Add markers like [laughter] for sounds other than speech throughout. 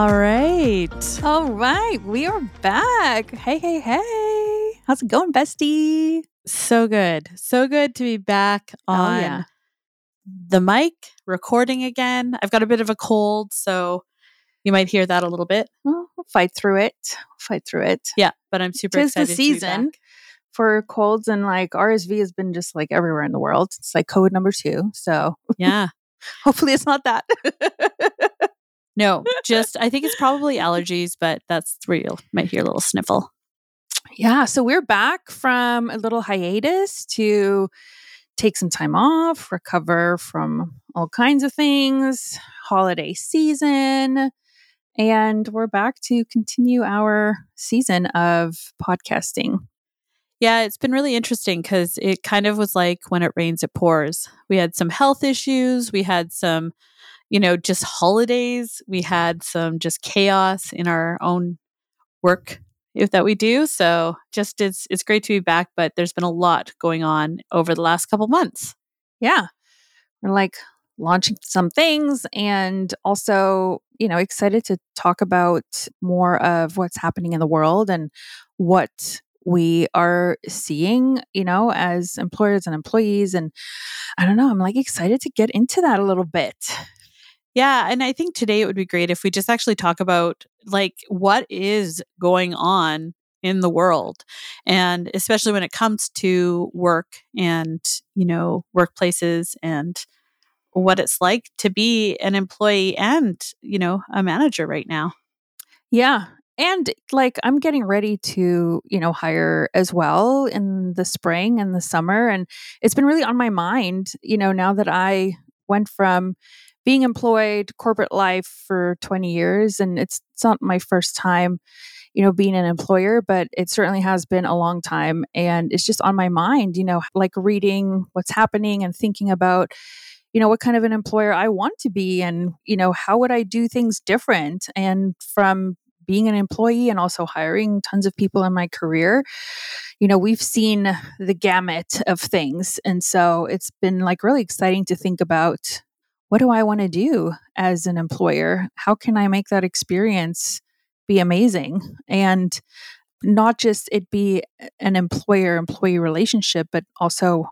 All right. All right. We are back. Hey, hey, hey. How's it going, bestie? So good. So good to be back on Oh, yeah. the mic, recording again. I've got a bit of a cold, so you might hear that a little bit. Well, we'll fight through it. Fight through it. Yeah, but I'm super Tis the excited. to be season. back. For colds and like RSV has been just like everywhere in the world. It's like COVID number two. So Yeah. [laughs] hopefully it's not that. [laughs] No, just I think it's probably allergies, but that's where you might hear a little sniffle. yeah. So we're back from a little hiatus to take some time off, recover from all kinds of things, holiday season. And we're back to continue our season of podcasting. Yeah, it's been really interesting because it kind of was like when it rains, it pours. We had some health issues. We had some, you know, just holidays. We had some just chaos in our own work if- that we do. So just it's it's great to be back, but there's been a lot going on over the last couple months. yeah we're like launching some things and also you know excited to talk about more of what's happening in the world and what we are seeing you know as employers and employees and i don't know i'm like excited to get into that a little bit Yeah, and I think today it would be great if we just actually talk about like what is going on in the world and especially when it comes to work and, you know, workplaces and what it's like to be an employee and, you know, a manager right now. yeah and like i'm getting ready to you know hire as well in the spring and the summer and it's been really on my mind you know now that i went from being employed corporate life for 20 years and it's, it's not my first time you know being an employer but it certainly has been a long time and it's just on my mind you know like reading what's happening and thinking about you know what kind of an employer i want to be and you know how would i do things different and from being an employee and also hiring tons of people in my career you know we've seen the gamut of things and so it's been like really exciting to think about what do I want to do as an employer? How can I make that experience be amazing? And not just it be an employer employee relationship, but also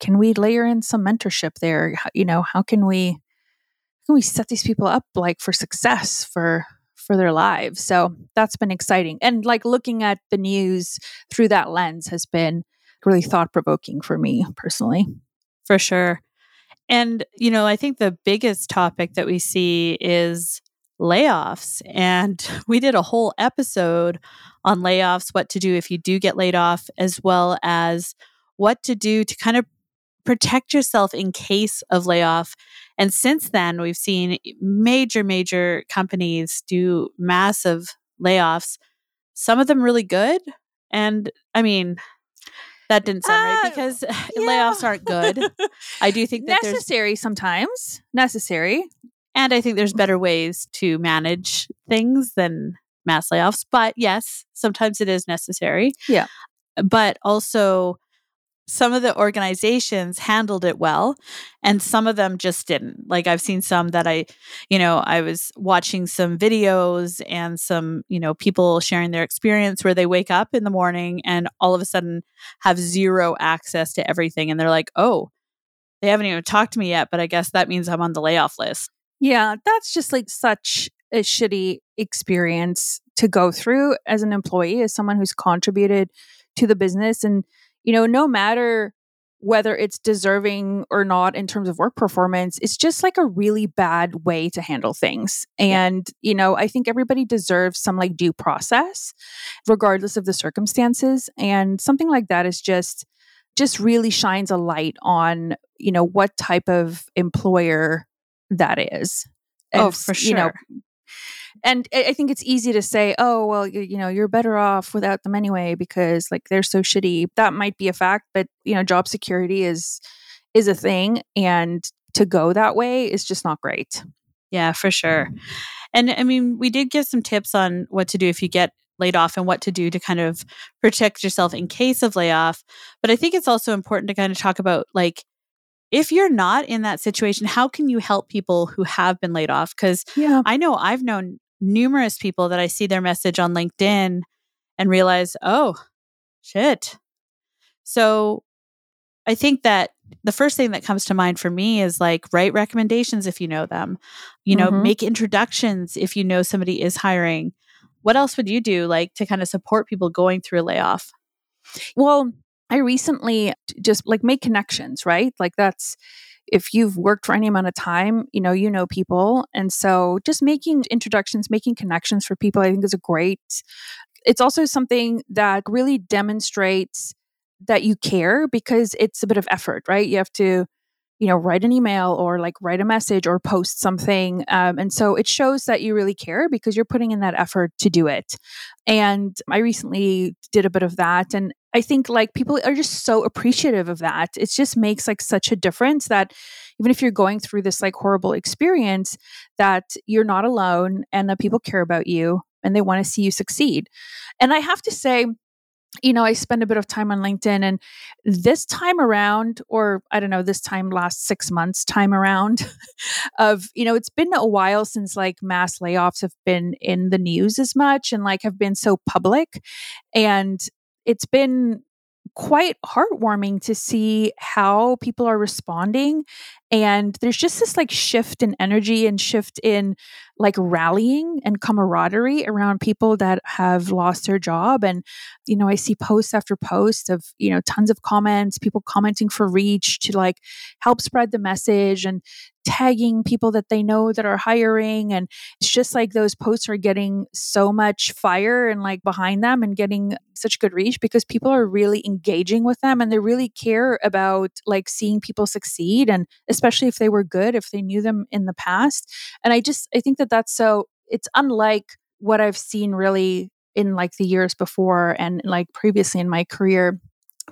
can we layer in some mentorship there? You know, how can we how can we set these people up like for success for for their lives? So that's been exciting. And like looking at the news through that lens has been really thought provoking for me personally. For sure. And, you know, I think the biggest topic that we see is layoffs. And [laughs] we did a whole episode on layoffs, what to do if you do get laid off, as well as what to do to kind of protect yourself in case of layoff. And since then, we've seen major, major companies do massive layoffs, some of them really good. And I mean, that didn't sound right Uh, because [laughs] yeah. layoffs aren't good. [laughs] I do think that there's necessary sometimes. Necessary. and I think there's better ways to manage things than mass layoffs. But yes, sometimes it is necessary. Yeah. But also, some of the organizations handled it well, and some of them just didn't. Like, I've seen some that I, you know, I was watching some videos and some, you know, people sharing their experience where they wake up in the morning and all of a sudden have zero access to everything. And they're like, oh, they haven't even talked to me yet, but I guess that means I'm on the layoff list. Yeah, that's just like such a shitty experience to go through as an employee, as someone who's contributed to the business. And, you know, no matter whether it's deserving or not in terms of work performance, it's just like a really bad way to handle things. And, you know, I think everybody deserves some like due process, regardless of the circumstances. And something like that is just, just really shines a light on, you know, what type of employer that is. Oh, And, for You know, sure. And I think it's easy to say, oh, well, you, you know, you're better off without them anyway because like they're so shitty. That might be a fact, but you know, job security is is a thing, and to go that way is just not great. Yeah, for sure. And I mean, we did give some tips on what to do if you get laid off and what to do to kind of protect yourself in case of layoff. But I think it's also important to kind of talk about like, if you're not in that situation, how can you help people who have been laid off? Because Yeah. I know I've known numerous people that I see their message on LinkedIn and realize, oh, shit. So I think that the first thing that comes to mind for me is like write recommendations if you know them, you know, mm-hmm. make introductions if you know somebody is hiring. What else would you do like to kind of support people going through a layoff? Well, I recently just like make connections, right? Like that's if you've worked for any amount of time, you know, you know people. And so just making introductions, making connections for people, I think is a great. It's also something that really demonstrates that you care because it's a bit of effort, right? You have to, you know, write an email or like write a message or post something. Um, and so it shows that you really care because you're putting in that effort to do it. And I recently did a bit of that. And I think like people are just so appreciative of that. It just makes like such a difference that even if you're going through this like horrible experience, that you're not alone and that people care about you and they want to see you succeed. And I have to say, you know, I spend a bit of time on LinkedIn and this time around, or I don't know, this time last six months time around [laughs] of, you know, it's been a while since like mass layoffs have been in the news as much and like have been so public. And it's been quite heartwarming to see how people are responding and there's just this like shift in energy and shift in like rallying and camaraderie around people that have lost their job and you know i see post after post of you know tons of comments people commenting for reach to like help spread the message and tagging people that they know that are hiring and it's just like those posts are getting so much fire and like behind them and getting such good reach because people are really engaging with them and they really care about like seeing people succeed and especially if they were good if they knew them in the past. And i just i think that that's so it's unlike what i've seen really in like the years before and like previously in my career.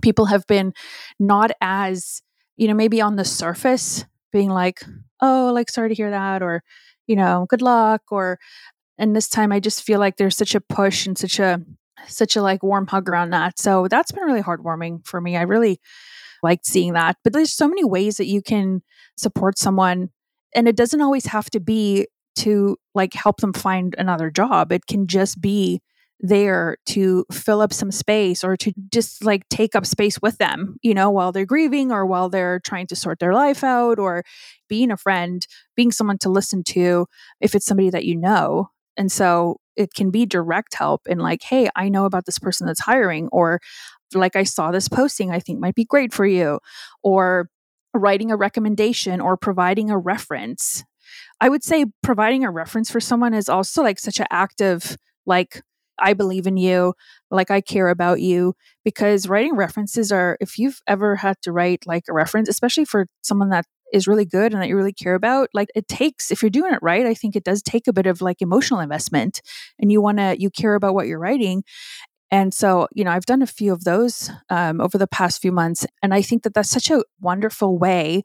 People have been not as you know maybe on the surface being like, oh, like, sorry to hear that, or, you know, good luck, or, and this time I just feel like there's such a push and such a, such a like warm hug around that. So that's been really heartwarming for me. I really liked seeing that. But there's so many ways that you can support someone. And it doesn't always have to be to like help them find another job. It can just be there to fill up some space or to just like take up space with them, you know, while they're grieving or while they're trying to sort their life out or being a friend, being someone to listen to if it's somebody that you know. And so it can be direct help in like, hey, I know about this person that's hiring, or like I saw this posting I think might be great for you, or writing a recommendation or providing a reference. I would say providing a reference for someone is also like such an active like I believe in you, like I care about you. Because writing references are, if you've ever had to write like a reference, especially for someone that is really good and that you really care about, like it takes, if you're doing it right, I think it does take a bit of like emotional investment and you want to, you care about what you're writing. And so, you know, I've done a few of those um, over the past few months. And I think that that's such a wonderful way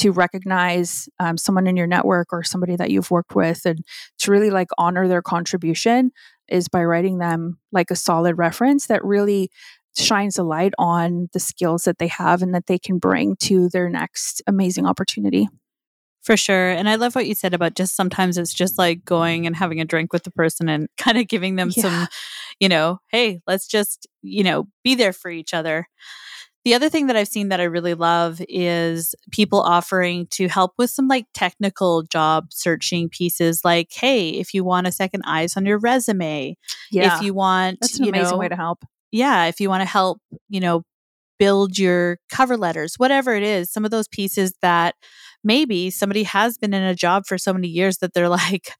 to recognize um, someone in your network or somebody that you've worked with and to really like honor their contribution is by writing them like a solid reference that really shines a light on the skills that they have and that they can bring to their next amazing opportunity. For sure. And I love what you said about just sometimes it's just like going and having a drink with the person and [laughs] kind of giving them yeah. some, you know, hey, let's just, you know, be there for each other. The other thing that I've seen that I really love is people offering to help with some like technical job searching pieces like, hey, if you want a second eyes on your resume, yeah. if you want That's an amazing know, way to help. Yeah, if you want to help, you know, build your cover letters, whatever it is, some of those pieces that maybe somebody has been in a job for so many years that they're [laughs] like,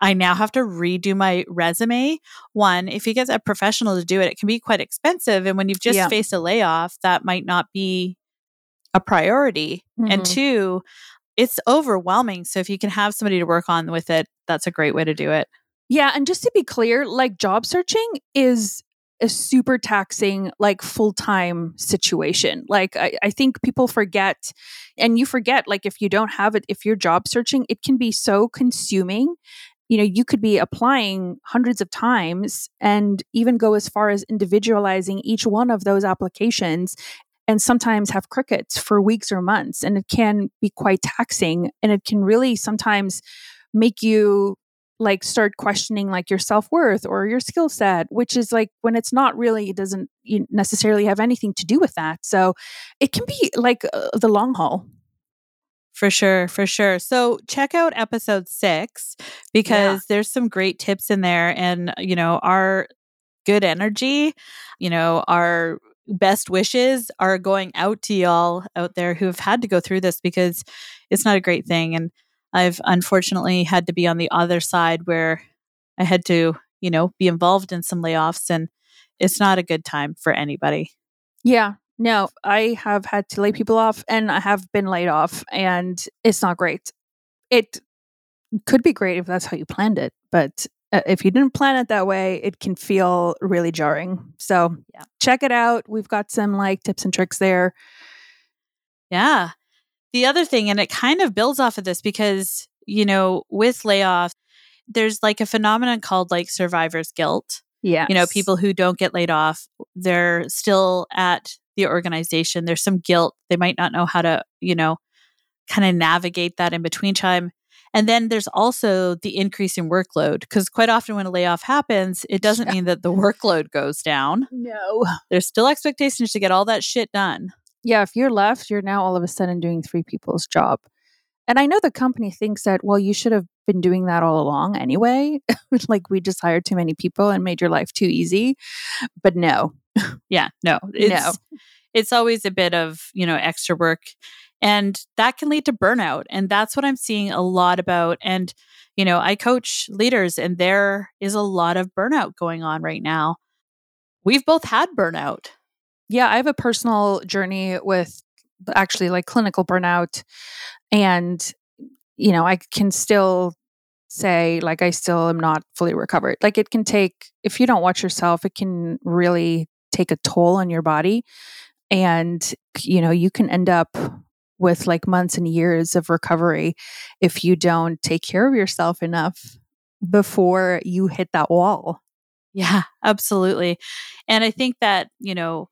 I now have to redo my resume. One, if you get a professional to do it, it can be quite expensive. And when you've just yeah. faced a layoff, that might not be a priority. Mm-hmm. And two, it's overwhelming. So if you can have somebody to work on with it, that's a great way to do it. Yeah. And just to be clear, like job searching is a super taxing, like full time situation. Like, I, I, think people forget, and you forget, like, if you don't have it, if you're job searching, it can be so consuming you know you could be applying hundreds of times and even go as far as individualizing each one of those applications and sometimes have crickets for weeks or months and it can be quite taxing and it can really sometimes make you like start questioning like your self-worth or your skill set which is like when it's not really it doesn't necessarily have anything to do with that. So it can be like uh, the long haul for sure, for sure. So check out episode six because yeah. there's some great tips in there. And, you know, our good energy, you know, our best wishes are going out to y'all out there who have had to go through this because it's not a great thing. And I've unfortunately had to be on the other side where I had to, you know, be involved in some layoffs and it's not a good time for anybody. Yeah, no, I have had to lay people off and I have been laid off, and it's not great. It could be great if that's how you planned it, but uh, if you didn't plan it that way, it can feel really jarring. So, yeah. check it out. We've got some like tips and tricks there. Yeah. The other thing, and it kind of builds off of this because, you know, with layoffs, there's like a phenomenon called like survivor's guilt. Yeah. You know, people who don't get laid off, they're still at the organization. There's some guilt. They might not know how to, you know, kind of navigate that in between time. And then there's also the increase in workload because quite often when a layoff happens, it doesn't mean that the workload goes down. No. There's still expectations to get all that shit done. Yeah, if you're left, you're now all of a sudden doing three people's job. And I know the company thinks that, well, you should have been doing that all along anyway. [laughs] like we just hired too many people and made your life too easy. But no. [laughs] yeah, no. It's, no. It's always a bit of, you know, extra work. And that can lead to burnout. And that's what I'm seeing a lot about. And, you know, I coach leaders and there is a lot of burnout going on right now. We've both had burnout. Yeah, I have a personal journey with actually like clinical burnout and you know i can still say like i still am not fully recovered. Like it can take if you don't watch yourself it can really take a toll on your body and you know you can end up with like months and years of recovery if you don't take care of yourself enough before you hit that wall. Yeah absolutely and i think that you know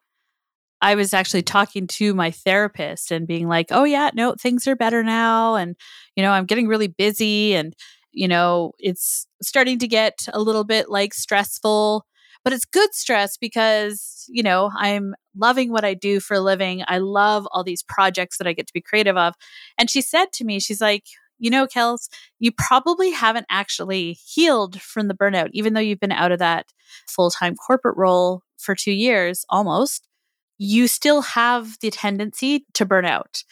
I was actually talking to my therapist and being like, oh, yeah, no, things are better now. And, you know, I'm getting really busy and, you know, it's starting to get a little bit like stressful, but it's good stress because, you know, I'm loving what I do for a living. I love all these projects that I get to be creative of. And she said to me, she's like, you know, Kels, you probably haven't actually healed from the burnout, even though you've been out of that full time corporate role for two years almost you still have the tendency to burn out.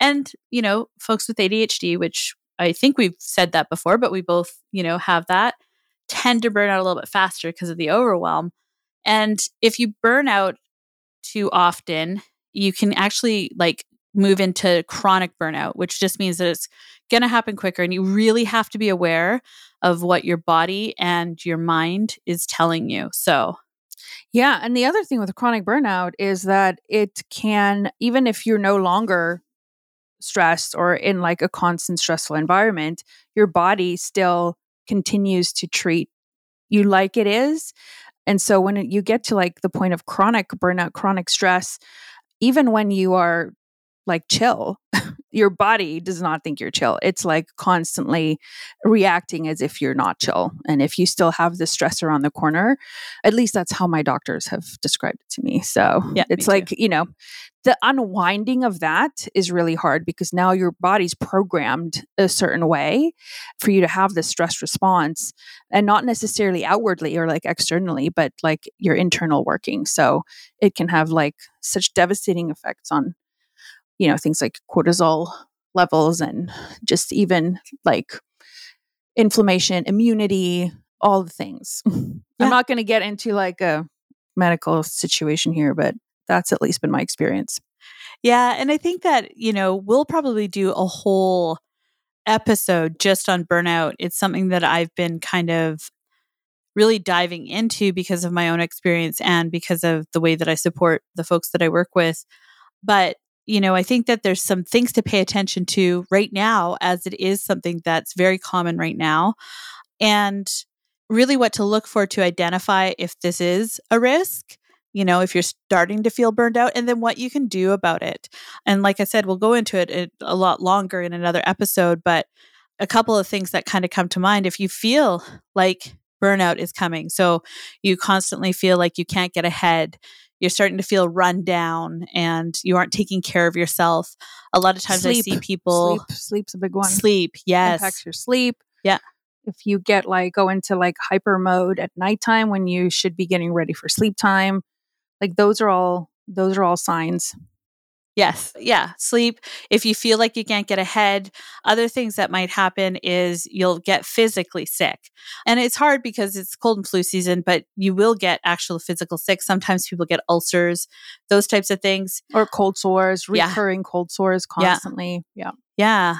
And, you know, folks with ADHD, which I think we've said that before, but we both, you know, have that, tend to burn out a little bit faster because of the overwhelm. And if you burn out too often, you can actually like move into chronic burnout, which just means that it's going to happen quicker. And you really have to be aware of what your body and your mind is telling you. So, yeah. And the other thing with chronic burnout is that it can, even if you're no longer stressed or in like a constant stressful environment, your body still continues to treat you like it is. And so when you get to like the point of chronic burnout, chronic stress, even when you are like chill, [laughs] your body does not think you're chill. It's like constantly reacting as if you're not chill. And if you still have the stress around the corner, at least that's how my doctors have described it to me. So yeah, it's like, you know, the unwinding of that is really hard because now your body's programmed a certain way for you to have this stress response and not necessarily outwardly or like externally, but like your internal working. So it can have like such devastating effects on you know, things like cortisol levels and just even like inflammation, immunity, all the things. [laughs] Yeah. I'm not going to get into like a medical situation here, but that's at least been my experience. Yeah. And I think that, you know, we'll probably do a whole episode just on burnout. It's something that I've been kind of really diving into because of my own experience and because of the way that I support the folks that I work with. But you know, I think that there's some things to pay attention to right now, as it is something that's very common right now. And really what to look for to identify if this is a risk, you know, if you're starting to feel burned out, and then what you can do about it. And like I said, we'll go into it a lot longer in another episode, but a couple of things that kind of come to mind if you feel like burnout is coming. So you constantly feel like you can't get ahead. You're starting to feel run down and you aren't taking care of yourself. A lot of times sleep. I see people sleep. Sleep's a big one. Sleep, yes. Impacts your sleep. Yeah. If you get like go into like hyper mode at nighttime when you should be getting ready for sleep time, like those are all those are all signs. Yes. Yeah. Sleep. If you feel like you can't get ahead, other things that might happen is you'll get physically sick. And it's hard because it's cold and flu season, but you will get actual physical sick. Sometimes people get ulcers, those types of things. Or cold sores, recurring yeah. cold sores constantly. Yeah. Yeah.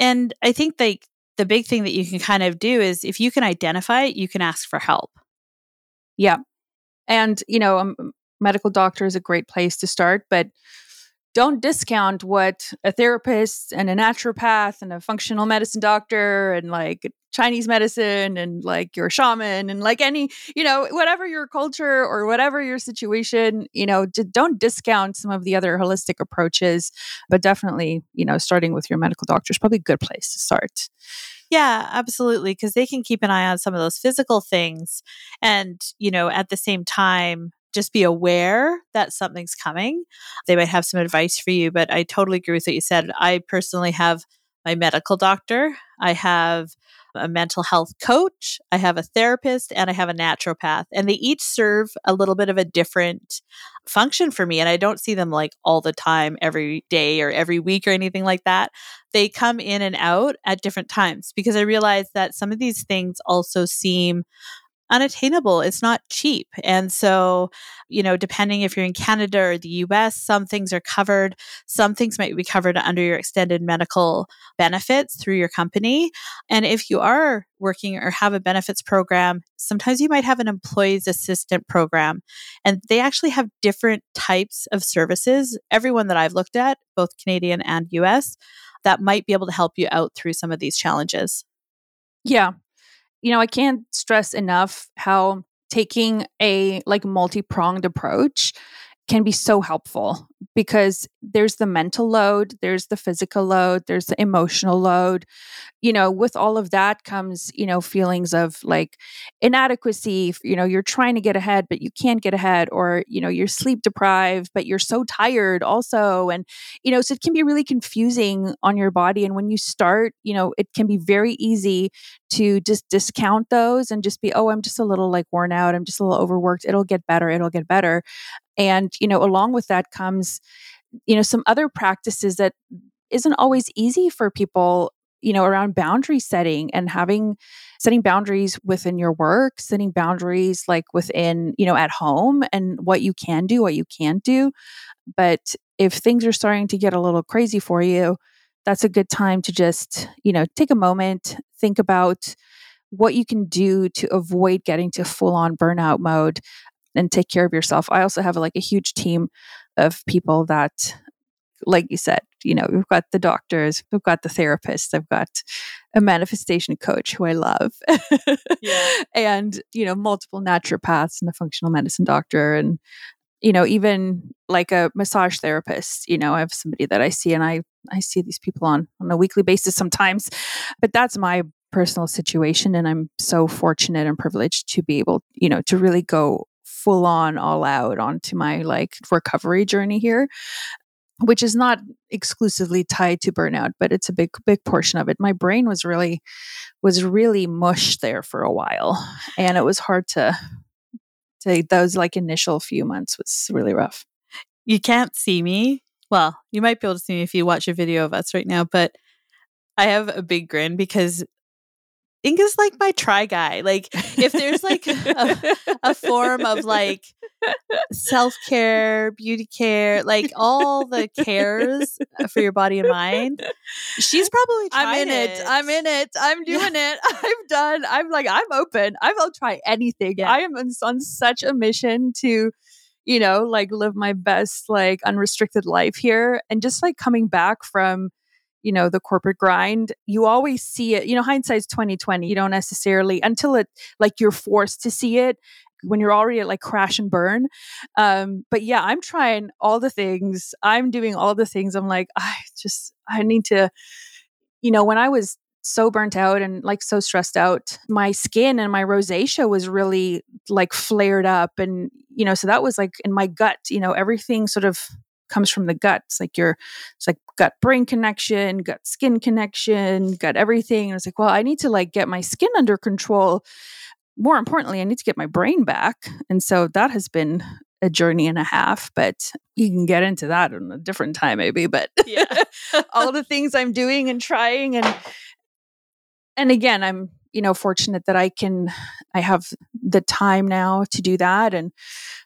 And I think like the big thing that you can kind of do is if you can identify it, you can ask for help. Yeah. And, you know, a um, medical doctor is a great place to start, but don't discount what a therapist and a naturopath and a functional medicine doctor and like Chinese medicine and like your shaman and like any, you know, whatever your culture or whatever your situation, you know, don't discount some of the other holistic approaches, but definitely, you know, starting with your medical doctor is probably a good place to start. Yeah, absolutely. Because they can keep an eye on some of those physical things. And, you know, at the same time, just be aware that something's coming. They might have some advice for you, but I totally agree with what you said. I personally have my medical doctor, I have a mental health coach, I have a therapist, and I have a naturopath. And they each serve a little bit of a different function for me. And I don't see them like all the time, every day or every week or anything like that. They come in and out at different times because I realize that some of these things also seem unattainable. It's not cheap. And so, you know, depending if you're in Canada or the US, some things are covered. Some things might be covered under your extended medical benefits through your company. And if you are working or have a benefits program, sometimes you might have an employee's assistant program. And they actually have different types of services. Everyone that I've looked at, both Canadian and US, that might be able to help you out through some of these challenges. Yeah, you know, I can't stress enough how taking a like multi-pronged approach can be so helpful because there's the mental load, there's the physical load, there's the emotional load. You know, with all of that comes, you know, feelings of like inadequacy. You know, you're trying to get ahead, but you can't get ahead, or, you know, you're sleep deprived, but you're so tired also. And, you know, so it can be really confusing on your body. And when you start, you know, it can be very easy to just discount those and just be, oh, I'm just a little like worn out. I'm just a little overworked. It'll get better. It'll get better. And, you know, along with that comes, you know, some other practices that isn't always easy for people, you know, around boundary setting and having setting boundaries within your work, setting boundaries like within, you know, at home and what you can do, what you can't do. But if things are starting to get a little crazy for you, that's a good time to just, you know, take a moment, think about what you can do to avoid getting to full on burnout mode and take care of yourself. I also have like a huge team of people that like you said, you know, we've got the doctors, we've got the therapists, I've got a manifestation coach who I love. yeah. [laughs] And, you know, multiple naturopaths and a functional medicine doctor and you know, even like a massage therapist, you know, I have somebody that I see and I I see these people on on a weekly basis sometimes. But that's my personal situation and I'm so fortunate and privileged to be able, you know, to really go full on all out onto my like recovery journey here which is not exclusively tied to burnout but it's a big big portion of it. My brain was really was really mush there for a while and it was hard to to those like initial few months was really rough. You can't see me. Well you might be able to see me if you watch a video of us right now but i have a big grin because Inga's like my try guy. Like if there's like a, a form of like self care, beauty care, like all the cares uh, for your body and mind, she's probably. I'm in it. it. I'm in it. I'm doing yeah. it. [laughs] I'm done. I'm like I'm open. I will try anything. Yeah. I am on, on such a mission to you know like live my best like unrestricted life here and just like coming back from you know the corporate grind you always see it you know hindsight's 2020 you don't necessarily until it like you're forced to see it when you're already at like crash and burn um but yeah i'm trying all the things i'm doing all the things i'm like i just i need to you know when i was so burnt out and like so stressed out. My skin and my rosacea was really like flared up. And, you know, so that was like in my gut, you know, everything sort of comes from the gut. It's like your, it's like gut brain connection, gut skin connection, gut everything. And it's like, well, I need to like get my skin under control. More importantly, I need to get my brain back. And so that has been a journey and a half, but you can get into that in a different time, maybe. But yeah, [laughs] all the things I'm doing and trying, and and again, I'm you know fortunate that I can I have the time now to do that and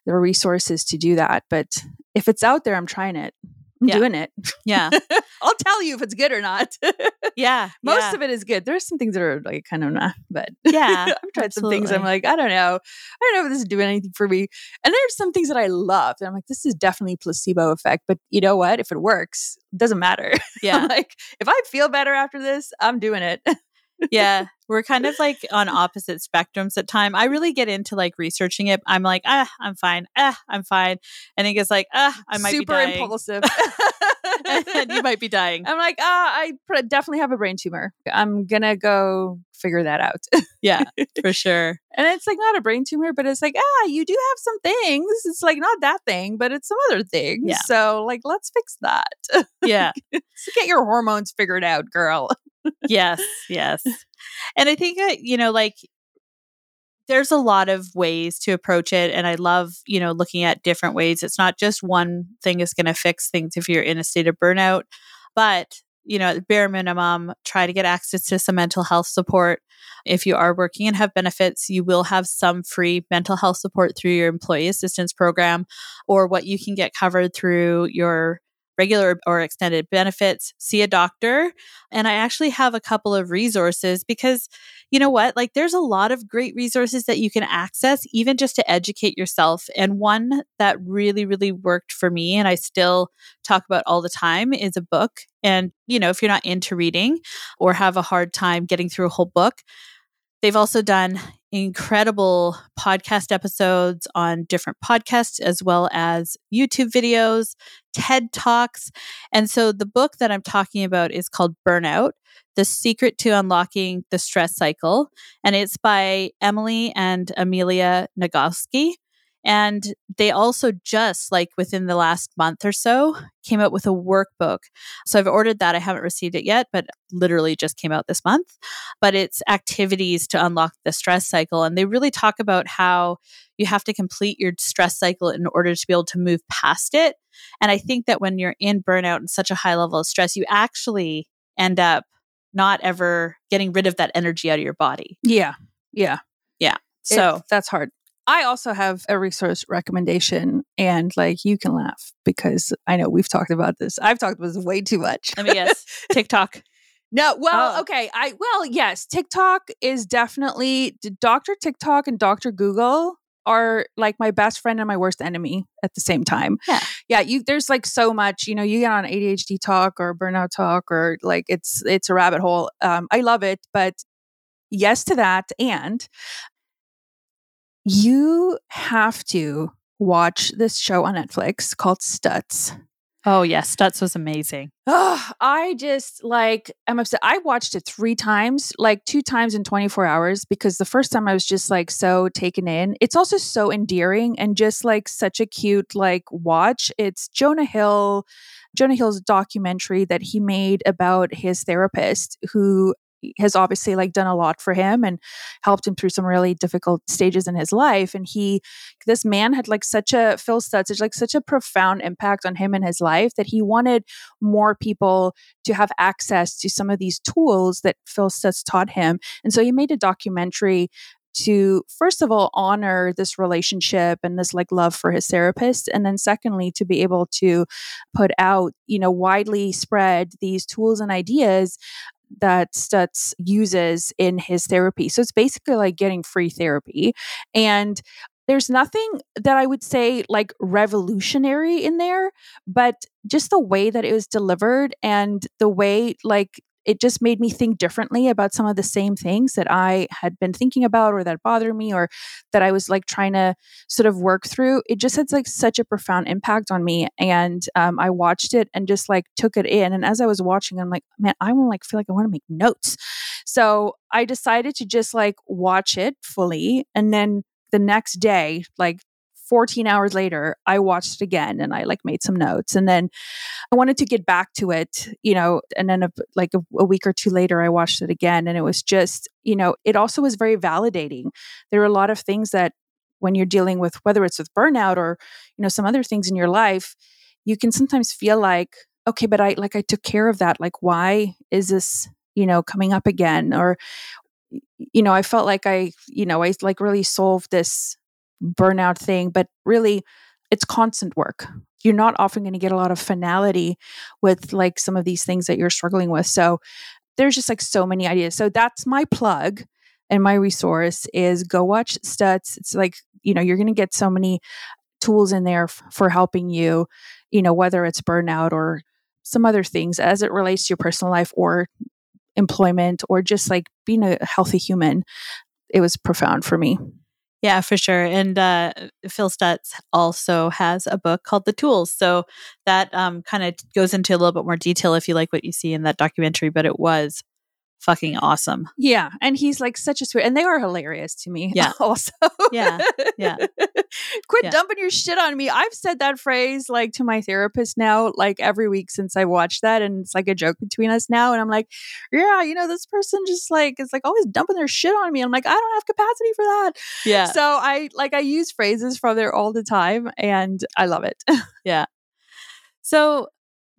the resources to do that. But if it's out there, I'm trying it. I'm Yeah. doing it. Yeah. [laughs] I'll tell you if it's good or not. Yeah. [laughs] Most yeah. of it is good. There's some things that are like kind of nah, but Yeah, [laughs] I've tried some things. I'm like, I don't know. I don't know if this is doing anything for me. And there's some things that I love. And I'm like, this is definitely placebo effect. But you know what? If it works, it doesn't matter. Yeah. like if I feel better after this, I'm doing it. Yeah we're kind of like on opposite spectrums at time i really get into like researching it i'm like ah i'm fine ah i'm fine and it gets like ah i might Super be dying impulsive. [laughs] and you might be dying I'm like, ah, I definitely have a brain tumor. I'm gonna go figure that out. yeah [laughs] for sure And it's like not a brain tumor, but it's like, ah, you do have some things. It's like not that thing, but it's some other things. Yeah. So like let's fix that. [laughs] yeah so get your hormones figured out, girl. Yes yes. And i think that you know like there's a lot of ways to approach it and i love you know looking at different ways. It's not just one thing is going to fix things if you're in a state of burnout but you know at bare minimum try to get access to some mental health support. If you are working and have benefits you will have some free mental health support through your employee assistance program or what you can get covered through your regular or extended benefits see a doctor and I actually have a couple of resources because you know what? Like there's a lot of great resources that you can access even just to educate yourself. And one that really, really worked for me and I still talk about all the time is a book. And, you know, if you're not into reading or have a hard time getting through a whole book, they've also done incredible podcast episodes on different podcasts as well as YouTube videos, TED Talks. And so the book that I'm talking about is called Burnout The Secret to Unlocking the Stress Cycle. And it's by Emily and Amelia Nagoski. And they also just like within the last month or so came out with a workbook. So I've ordered that. I haven't received it yet, but literally just came out this month. But it's activities to unlock the stress cycle. And they really talk about how you have to complete your stress cycle in order to be able to move past it. And I think that when you're in burnout and such a high level of stress, you actually end up not ever getting rid of that energy out of your body. Yeah. Yeah. Yeah. So, It- that's hard. I also have a resource recommendation, and like you can laugh because I know we've talked about this. I've talked about this way too much. let me guess TikTok. No, well, Oh. okay. I well, yes, TikTok is definitely Dr. TikTok and Dr. Google are like my best friend and my worst enemy at the same time. Yeah. Yeah, you there's like so much, you know, you get on ADHD talk or burnout talk or like it's it's a rabbit hole. Um I love it, but yes to that and you have to watch this show on Netflix called Stutz. Oh, yes. Stutz was amazing. Oh, I just like I'm upset. I watched it three times, like two times in 24 hours, because the first time I was just like so taken in. It's also so endearing and just like such a cute like watch. It's Jonah Hill, Jonah Hill's documentary that he made about his therapist who has obviously like done a lot for him and helped him through some really difficult stages in his life and he this man had like such a Phil Stutz like such a profound impact on him and his life that he wanted more people to have access to some of these tools that Phil Stutz taught him. And so he made a documentary to first of all honor this relationship and this like love for his therapist and then secondly to be able to put out you know widely spread these tools and ideas that Stutz uses in his therapy. So it's basically like getting free therapy. And there's nothing that I would say like revolutionary in there, but just the way that it was delivered and the way like it just made me think differently about some of the same things that I had been thinking about or that bothered me or that I was like trying to sort of work through. It just had like such a profound impact on me. And um, I watched it and just like took it in. And as I was watching, I'm like, man, I want to like feel like I want to make notes. So I decided to just like watch it fully. And then the next day, like 14 hours later, I watched it again and I like made some notes. And then I wanted to get back to it, you know, and then a, like a, a, week or two later, I watched it again. And it was just, you know, it also was very validating. There are a lot of things that when you're dealing with, whether it's with burnout or, you know, some other things in your life, you can sometimes feel like, okay, but I like I took care of that. Like, why is this, you know, coming up again? Or, you know, I felt like I, you know, I like really solved this burnout thing, but really it's constant work. You're not often going to get a lot of finality with like some of these things that you're struggling with. So there's just like so many ideas. So that's my plug and my resource is go watch Stutz. It's like, you know, you're going to get so many tools in there f- for helping you, you know, whether it's burnout or some other things as it relates to your personal life or employment or just like being a healthy human. It was profound for me. Yeah, for sure. And uh, Phil Stutz also has a book called The Tools. So that um, kind of goes into a little bit more detail if you like what you see in that documentary, but it was fucking awesome. Yeah. And he's like such a sweet, and they are hilarious to me. Yeah. [laughs] Also. Yeah. Yeah. [laughs] Quit Yeah. dumping your shit on me. I've said that phrase like to my therapist now, like every week since I watched that. And it's like a joke between us now. And I'm like, yeah, you know, this person just like is like always dumping their shit on me. I'm like, I don't have capacity for that. Yeah. So I like I use phrases from there all the time and I love it. [laughs] Yeah. So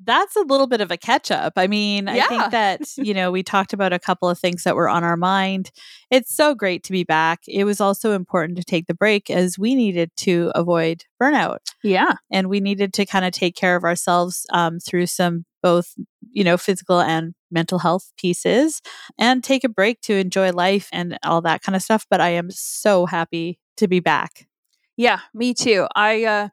that's a little bit of a catch up. I mean, I think that, [laughs] you know, we talked about a couple of things that were on our mind. It's so great to be back. It was also important to take the break as we needed to avoid burnout yeah. and we needed to kind of take care of ourselves um, through some both, you know, physical and mental health pieces and take a break to enjoy life and all that kind of stuff. But I am so happy to be back. Yeah, me too. I uh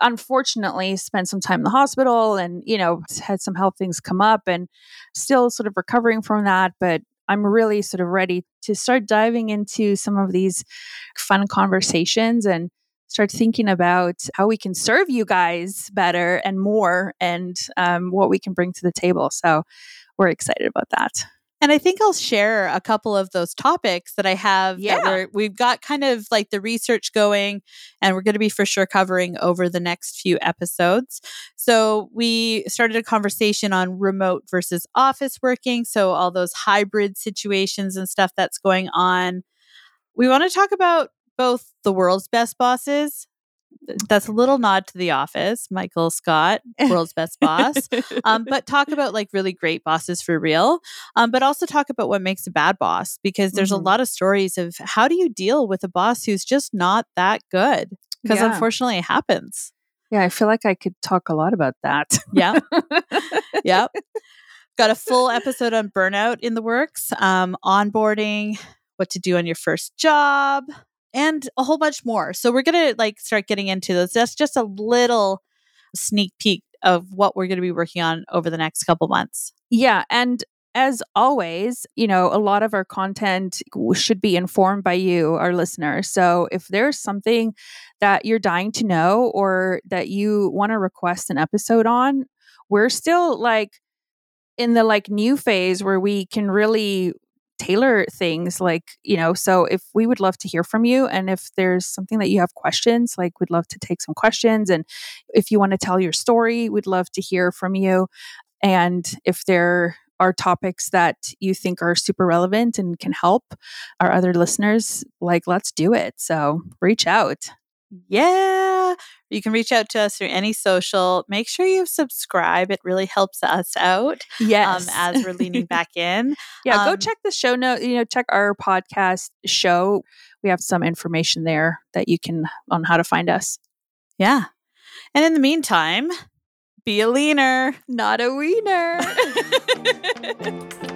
unfortunately spent some time in the hospital and you know had some health things come up and still sort of recovering from that but i'm really sort of ready to start diving into some of these fun conversations and start thinking about how we can serve you guys better and more and um, what we can bring to the table. So we're excited about that And I think I'll share a couple of those topics that I have. Yeah. That we're, we've got kind of like the research going, and we're going to be for sure covering over the next few episodes. So, we started a conversation on remote versus office working. So, all those hybrid situations and stuff that's going on. We want to talk about both the world's best bosses. That's a little nod to The Office, Michael Scott, world's best boss. Um, [laughs] but talk about like really great bosses for real um, but also talk about what makes a bad boss because there's Mhm. a lot of stories of how do you deal with a boss who's just not that good? Because Yeah. unfortunately it happens. Yeah i feel like i could talk a lot about that. Yeah. [laughs] Yep. Got a full episode on burnout in the works um, onboarding what to do on your first job and a whole bunch more so we're gonna like start getting into those that's just a little sneak peek of what we're going to be working on over the next couple months Yeah. And as always, you know, a lot of our content should be informed by you, our listeners. So if there's something that you're dying to know or that you want to request an episode on, we're still like in the like new phase where we can really tailor things like you know so if we would love to hear from you and if there's something that you have questions like we'd love to take some questions and if you want to tell your story we'd love to hear from you. And if there are topics that you think are super relevant and can help our other listeners like let's do it. So reach out Yeah. You can reach out to us through any social. Make sure you subscribe. It really helps us out yes um, as we're leaning [laughs] back in. yeah go um, check the show note you know check our podcast show we have some information there that you can on how to find us Yeah. And in the meantime, be a leaner. not a wiener [laughs] [laughs]